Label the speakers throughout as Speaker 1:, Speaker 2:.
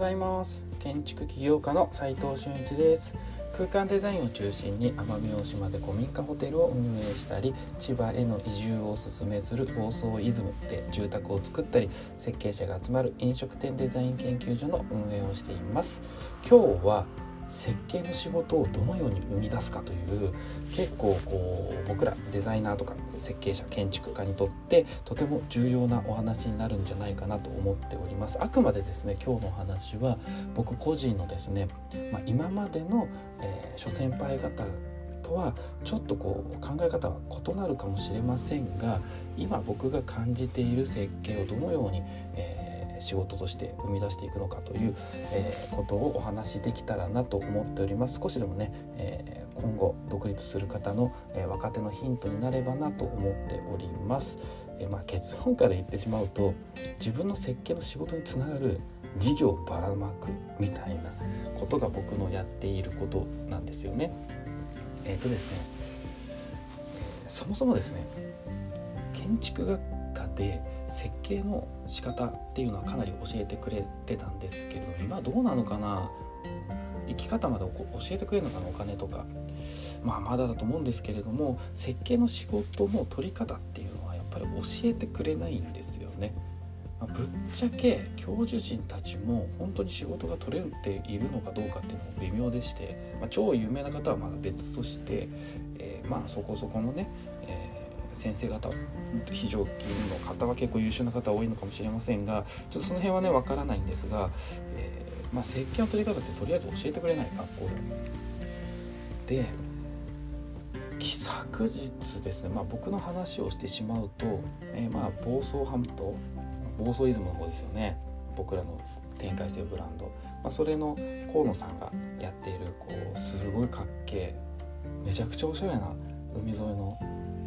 Speaker 1: ございます。建築起業家の斉藤俊一です。空間デザインを中心に奄美大島で古民家ホテルを運営したり千葉への移住をおすめする房総イズムで住宅を作ったり設計者が集まる飲食店デザイン研究所の運営をしています。今日は設計の仕事をどのように生み出すかという結構こう僕らデザイナーとか設計者建築家にとってとても重要なお話になるんじゃないかなと思っております。あくまでですね今日のお話は僕個人のですね、まあ、今までの、えー、諸先輩方とはちょっとこう考え方は異なるかもしれませんが今僕が感じている設計をどのように、えー仕事として生み出していくのかという、えー、ことをお話しできたらなと思っております。少しでもね、えー、今後独立する方の、えー、若手のヒントになればなと思っております、えまあ、結論から言ってしまうと自分の設計の仕事につながる事業をばらまくみたいなことが僕のやっていることなんですよね。えっ、とですねそもそもですね建築学科で設計の仕方っていうのはかなり教えてくれてたんですけれど今どうなのかな？生き方まで教えてくれるのかなお金とかまあまだだと思うんですけれども設計の仕事の取り方っていうのはやっぱり教えてくれないんですよね。まあ、ぶっちゃけ教授陣たちも本当に仕事が取れているのかどうかっていうのも微妙でして、まあ、超有名な方はまだ別として、えー、まあそこそこのね、先生方非常勤の方は結構優秀な方多いのかもしれませんがちょっとその辺はねわからないんですが、えー、まあ、設計の取り方ってとりあえず教えてくれない学校で。で昨日ですね、まあ、僕の話をしてしまうと、えー、まあ房総半島房総イズムの方ですよね僕らの展開してるブランド、まあ、それの河野さんがやっているこうすごいかっけえめちゃくちゃおしゃれな海沿いの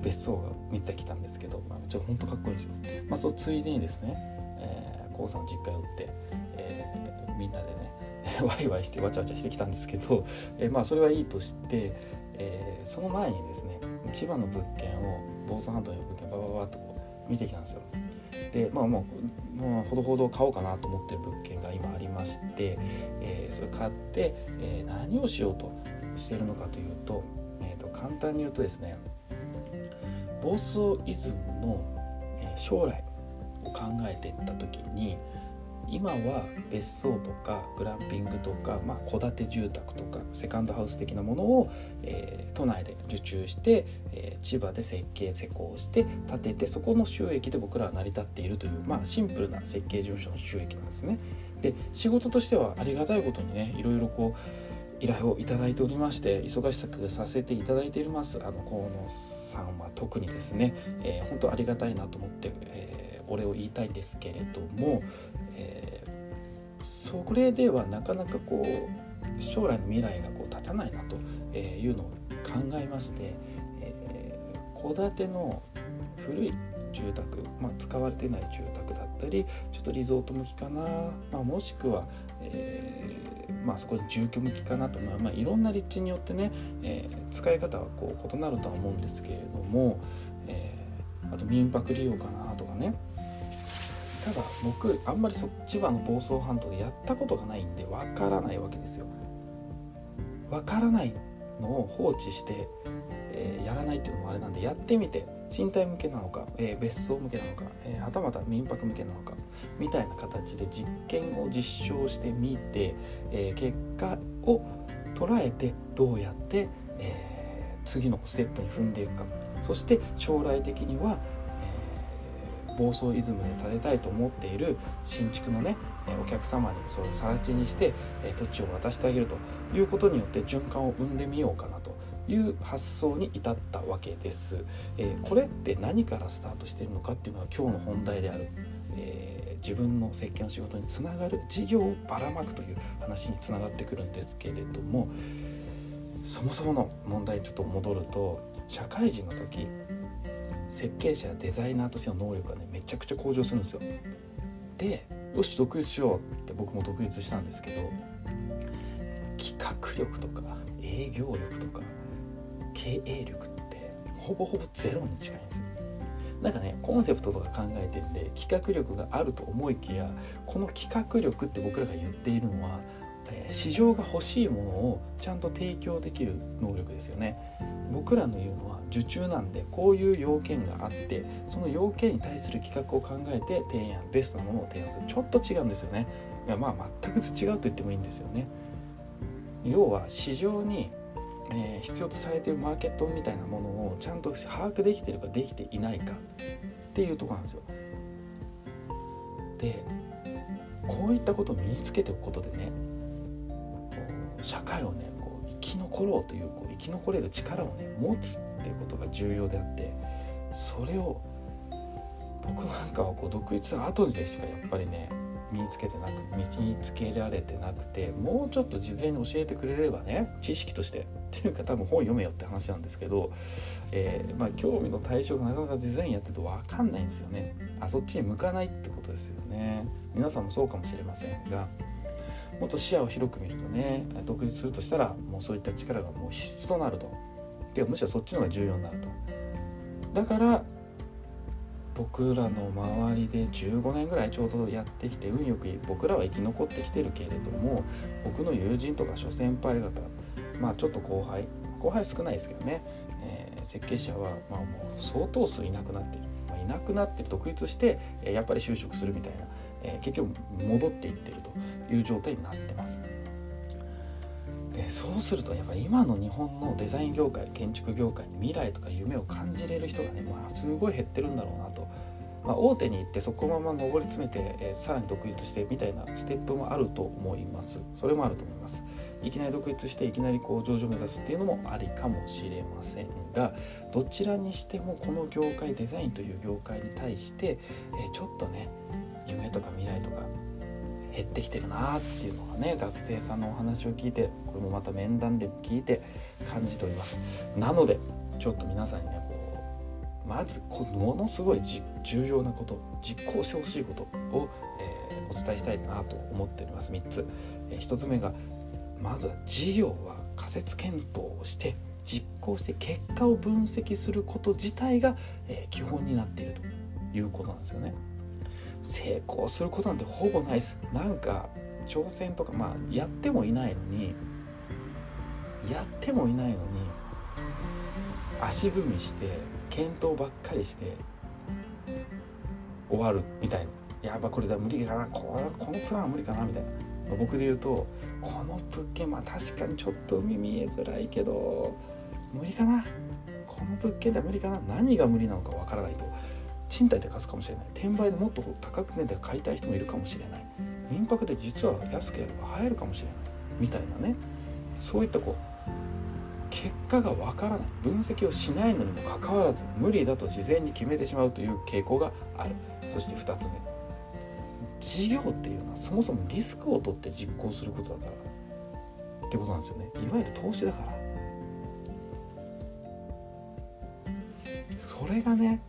Speaker 1: 別荘が見てきたんですけど、まあ、めっちゃ本当かっこいいですよ。まあ、そうついでにですね、えー、さん実家寄って、えー、みんなでね ワイワイしてわちゃわちゃしてきたんですけど、えー、まあそれはいいとして、えー、その前にですね千葉の物件を房総半島の物件ババババッとこう見てきたんですよ。でまあもう、まあ、ほどほど買おうかなと思ってる物件が今ありまして、えー、それ買って、えー、何をしようとしてるのかというと,、えー、と簡単に言うとですね房総イズムの将来を考えていった時に今は別荘とかグランピングとか戸、建て住宅とかセカンドハウス的なものを、えー、都内で受注して、えー、千葉で設計施工して建ててそこの収益で僕らは成り立っているという、まあ、シンプルな設計事務所の収益なんですね。で仕事としてはありがたいことにねいろいろこう依頼をいただいておりまして忙しくさせていただいています。あの河野さんは特にですね、えー、本当ありがたいなと思って、えー、お礼を言いたいんですけれども、えー、それではなかなかこう将来の未来がこう立たないなというのを考えまして戸、建ての古い住宅、まあ、使われてない住宅だったりちょっとリゾート向きかな、まあ、もしくは、えー、まあ、そこで住居向きかなと、まあ、まあ、いろんな立地によってね、えー、使い方はこう異なるとは思うんですけれども、えー、あと民泊利用かなとかね。ただ僕あんまりそ千葉の房総半島でやったことがないんでわからないわけですよ。わからないのを放置して、えー、やらないっていうのもあれなんでやってみて。賃貸向けなのか、えー、別荘向けなのか、えー、はたまた民泊向けなのかみたいな形で実験を実証してみて、えー、結果を捉えてどうやって、えー、次のステップに踏んでいくか。そして将来的には、えー、房総イズムで建てたいと思っている新築のねお客様にそれを更地にして土地を渡してあげるということによって循環を生んでみようかなと。いう発想に至ったわけです。えー、これって何からスタートしているのかっていうのが今日の本題である、えー、自分の設計の仕事につながる事業をばらまくという話につながってくるんですけれどもそもそもの問題にちょっと戻ると社会人の時設計者やデザイナーとしての能力がねめちゃくちゃ向上するんですよ。でよし独立しようって僕も独立したんですけど企画力とか営業力とか経営力ってほぼほぼゼロに近いんですよ。なんかねコンセプトとか考えてんで企画力があると思いきやこの企画力って僕らが言っているのは、えー、市場が欲しいものをちゃんと提供できる能力ですよね。僕らの言うのは受注なんでこういう要件があってその要件に対する企画を考えて提案ベストなものを提案する。ちょっと違うんですよね。いやまあ全く違うと言ってもいいんですよね。要は市場にえー、必要とされているマーケットみたいなものをちゃんと把握できてるかできていないかっていうとこなんですよ。でこういったことを身につけておくことでね社会をねこう生き残ろうというこう生き残れる力をね持つっていうことが重要であってそれを僕なんかはこう独立した後でしかやっぱりね身につけてなく身につけられてなくてもうちょっと事前に教えてくれればね知識としてっていうか多分本読めよって話なんですけど、えー、まあ、興味の対象がなかなかデザインやってると分かんないんですよね。あそっちに向かないってことですよね。皆さんもそうかもしれませんがもっと視野を広く見るとね独立するとしたらもうそういった力がもう必須となると。でむしろそっちの方が重要になると。だから僕らの周りで15年ぐらいちょうどやってきて運よく僕らは生き残ってきてるけれども僕の友人とか諸先輩方まあちょっと後輩後輩少ないですけどね、えー、設計者はまもう相当数いなくなっている、まあ、いなくなって独立して、えやっぱり就職するみたいな、えー、結局戻っていってるという状態になってます。でそうするとやっぱ今の日本のデザイン業界建築業界に未来とか夢を感じれる人がね、まあ、すごい減ってるんだろうなと、まあ、大手に行ってそこまま上り詰めて、え、さらに独立してみたいなステップもあると思います。それもあると思います。いきなり独立していきなりこう上場目指すっていうのもありかもしれませんがどちらにしてもこの業界デザインという業界に対して、え、ちょっとね夢とか未来とか減ってきてるなっていうのがね学生さんのお話を聞いてこれもまた面談で聞いて感じております。なのでちょっと皆さんにねこうまずこものすごい重要なこと実行してほしいことを、えー、お伝えしたいなと思っております。3つ、えー、1つ目がまずは事業は仮説検討をして実行して結果を分析すること自体が、えー、基本になっているということなんですよね。成功することなんてほぼないです。なんか挑戦とかまあやってもいないのにやってもいないのに足踏みして検討ばっかりして終わるみたいな。やっぱこれだ無理かなここのプランは無理かなみたいな。僕で言うとこの物件まあ確かにちょっと海見えづらいけど無理かなこの物件では無理かな何が無理なのかわからないと。賃貸で貸すかもしれない。転売でもっと高く値で買いたい人もいるかもしれない。民泊で実は安くやれば入るかもしれない。みたいなね。そういったこう結果がわからない。分析をしないのにもかかわらず無理だと事前に決めてしまうという傾向がある。そして2つ目。事業っていうのはそもそもリスクを取って実行することだから。ってことなんですよね。いわゆる投資だから。それがね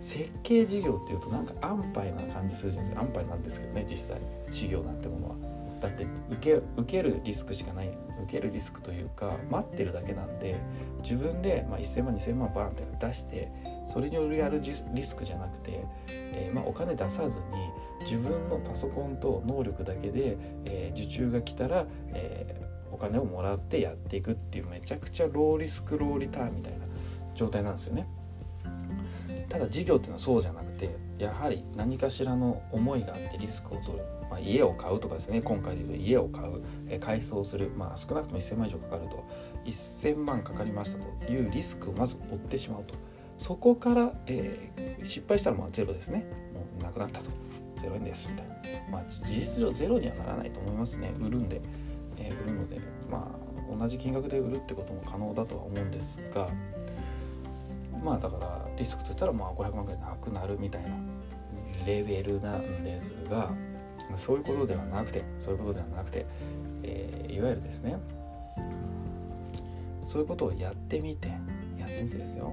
Speaker 1: 設計事業っていうとなんか安牌な感じするじゃないですか。安牌なんですけどね実際。事業なんてものは。だって受け受けるリスクしかない。受けるリスクというか待ってるだけなんで自分で、まあ、1000万2000万バーンって出してそれによるやるリスクじゃなくて、えー、まあ、お金出さずに自分のパソコンと能力だけで、えー、受注が来たら、えー、お金をもらってやっていくっていうめちゃくちゃローリスクローリターンみたいな状態なんですよね。ただ事業っていうのはそうじゃなくてやはり何かしらの思いがあってリスクを取る、まあ、家を買うとかですね。今回で言うと家を買う、え改装する、まあ、少なくとも1000万以上かかると。1000万かかりましたというリスクをまず負ってしまうと。そこから、えー、失敗したらまあゼロですね。もうなくなったと。0円ですみたいな、まあ、事実上ゼロにはならないと思いますね。売るんで、えー、売るので。まあ同じ金額で売るってことも可能だとは思うんですがまあだからリスクといったらまあ500万ぐらいなくなるみたいなレベルなんですがそういうことではなくてそういうことではなくて、えー、いわゆるですねそういうことをやってみてやってみてですよ。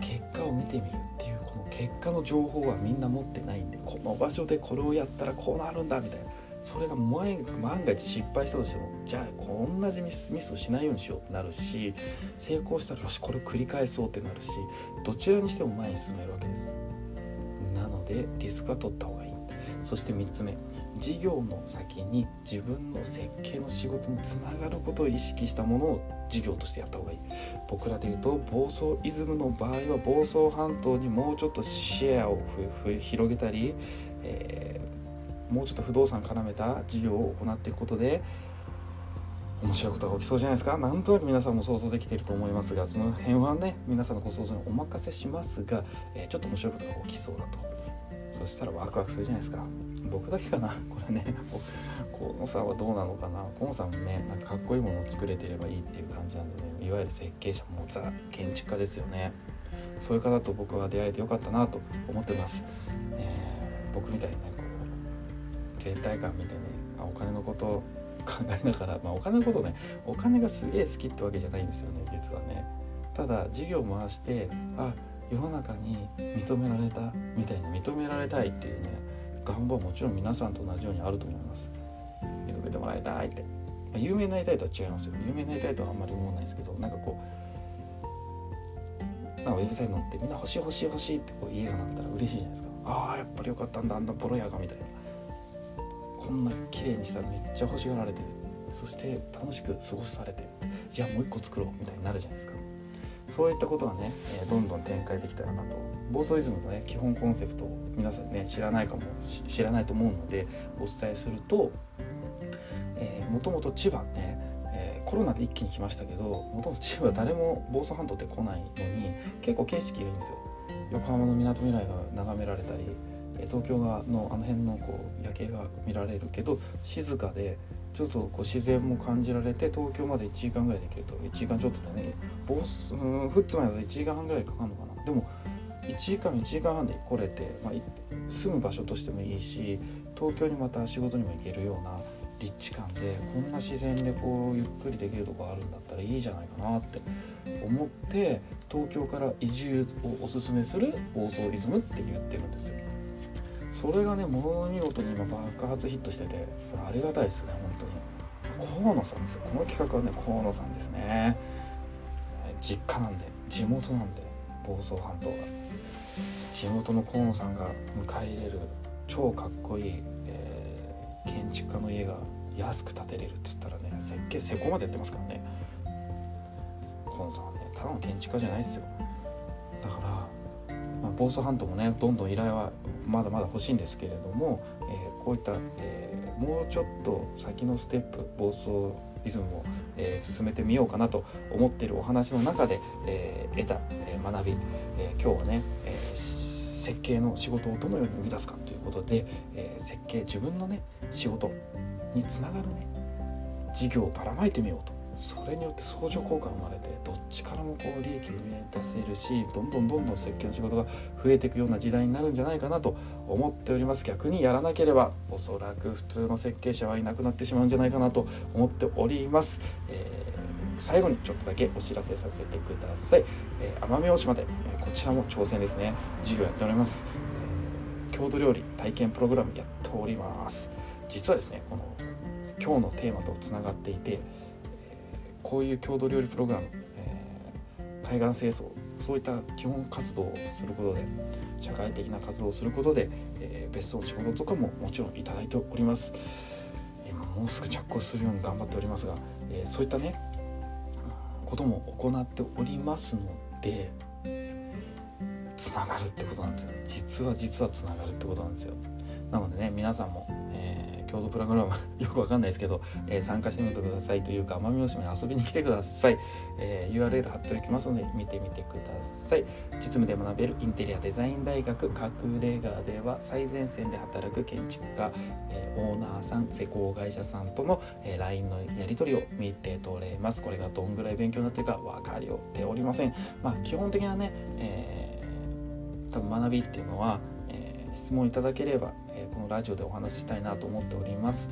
Speaker 1: 結果を見てみるっていうこの結果の情報はみんな持ってないんでこの場所でこれをやったらこうなるんだみたいな。それが万が一失敗したとしてもじゃあ同じミスミスをしないようにしようってなるし成功したらよしこれを繰り返そうってなるしどちらにしても前に進めるわけです。なのでリスクは取った方がいい。そして3つ目事業の先に自分の設計の仕事につながることを意識したものを事業としてやった方がいい。僕らで言うと房総イズムの場合は房総半島にもうちょっとシェアを広げたり、えー、もうちょっと不動産絡めた事業を行っていくことで面白いことが起きそうじゃないですか。なんとなく皆さんも想像できていると思いますがその辺はね皆さんのご想像にお任せしますが、えー、ちょっと面白いことが起きそうだと。そしたらワクワクするじゃないですか。僕だけかな。これね。河野さんはどうなのかな。河野さんもねなんかかっこいいものを作れてればいいっていう感じなんでね。いわゆる設計者もザ建築家ですよね。そういう方と僕は出会えてよかったなと思ってます、えー、僕みたいにね全体感見てねお金のことを 考えながら、まあ、お金のことねお金がすげえ好きってわけじゃないんですよね実はね。ただ事業回してあ世の中に認められたみたいに認められたいっていうね願望もちろん皆さんと同じようにあると思います。認めてもらいたいって、まあ、有名になりたいとは違いますよ有名になりたいとはあんまり思わないですけどなんかこうなんかウェブサイト載ってみんな欲しい欲しい欲しいってこう家がなったら嬉しいじゃないですか。ああやっぱりよかったんだあんなボロ屋がみたいな。こんな綺麗にしたらめっちゃ欲しがられてるそして楽しく過ごされてるじゃあもう一個作ろうみたいになるじゃないですか。そういったことがね、えどんどん展開できたらなと。暴走イズムのね基本コンセプトを皆さんね知らないかも知らないと思うのでお伝えすると、もともと千葉ね、えー、コロナで一気に来ましたけどもともと千葉誰も房総半島って来ないのに結構景色がいいんですよ。横浜のみなとみらいが眺められたり東京側のあの辺のこう夜景が見られるけど静かでちょっとこう自然も感じられて東京まで1時間ぐらいで行けると1時間ちょっとでねボスうんフッツまで1時間半ぐらいかかるのかなでも1時間1時間半で来れて、まあ、住む場所としてもいいし東京にまた仕事にも行けるような立地感でこんな自然でこうゆっくりできるとこあるんだったらいいじゃないかなって思って東京から移住をおすすめする房総イズムって言ってるんですよ。それがねもの見事に今爆発ヒットしててありがたいですね本当に。河野さんですよ。この企画はね河野さんですね。実家なんで地元なんで房総半島が。地元の河野さんが迎え入れる超かっこいい、えー、建築家の家が安く建てれるって言ったらね設計施工までやってますからね。河野さんはねただの建築家じゃないですよ、房総半島もねどんどん依頼はまだまだ欲しいんですけれども、えー、こういった、えー、もうちょっと先のステップ暴走リズムを、えー、進めてみようかなと思っているお話の中で、えー、得た、えー、学び、え今日はね、え設計の仕事をどのように生み出すかということで、え設計自分のね仕事につながるね事業をばらまいてみようと。それによって相乗効果が生まれてどっちからもこう利益を出せるしどんどんどんどん設計の仕事が増えていくような時代になるんじゃないかなと思っております。逆にやらなければおそらく普通の設計者はいなくなってしまうんじゃないかなと思っております、えー、最後にちょっとだけお知らせさせてください、えー、奄美大島で、え、こちらも挑戦ですね。授業やっております、え郷土料理体験プログラムやっております。実はですねこの今日のテーマとつながっていてこういう郷土料理プログラム、えー、海岸清掃そういった基本活動をすることで社会的な活動をすることで、えー、別荘の仕事とかももちろんいただいております。今もうすぐ着工するように頑張っておりますが、えー、そういったねことも行っておりますのでつながるってことなんですよ。実は実はつながるってことなんですよ。なのでね皆さんも共同プログラム よくわかんないですけど、えー、参加してみてくださいというか奄美大島に遊びに来てください、えー、URL 貼っておきますので見てみてください。実務で学べるインテリアデザイン大学隠れ家では最前線で働く建築家、えー、オーナーさん施工会社さんとの、え LINE のやり取りを見て取れます。これがどんぐらい勉強になってるか分かりておりません。まあ基本的なね、え多分学びっていうのは、え質問いただければラジオでお話ししたいなと思っております。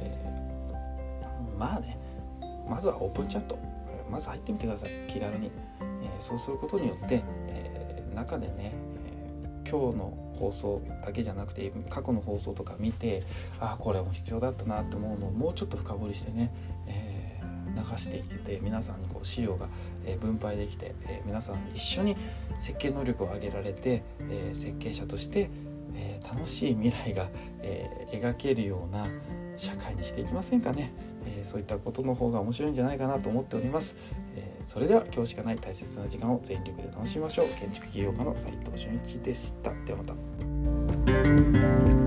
Speaker 1: えー、まあねまずはオープンチャット。まず入ってみてください。気軽に、えー、そうすることによって、えー、中でね、え今日の放送だけじゃなくて過去の放送とか見てああこれも必要だったなって思うのをもうちょっと深掘りしてね、えー、流していけて皆さんにこう資料が、え分配できて、え皆さん一緒に設計能力を上げられて、え設計者として、え楽しい未来が、え描けるような社会にしていきませんかね、えそういったことの方が面白いんじゃないかなと思っております、えそれでは今日しかない大切な時間を全力で楽しみましょう。建築起業家の斉藤純一でした。ではまた。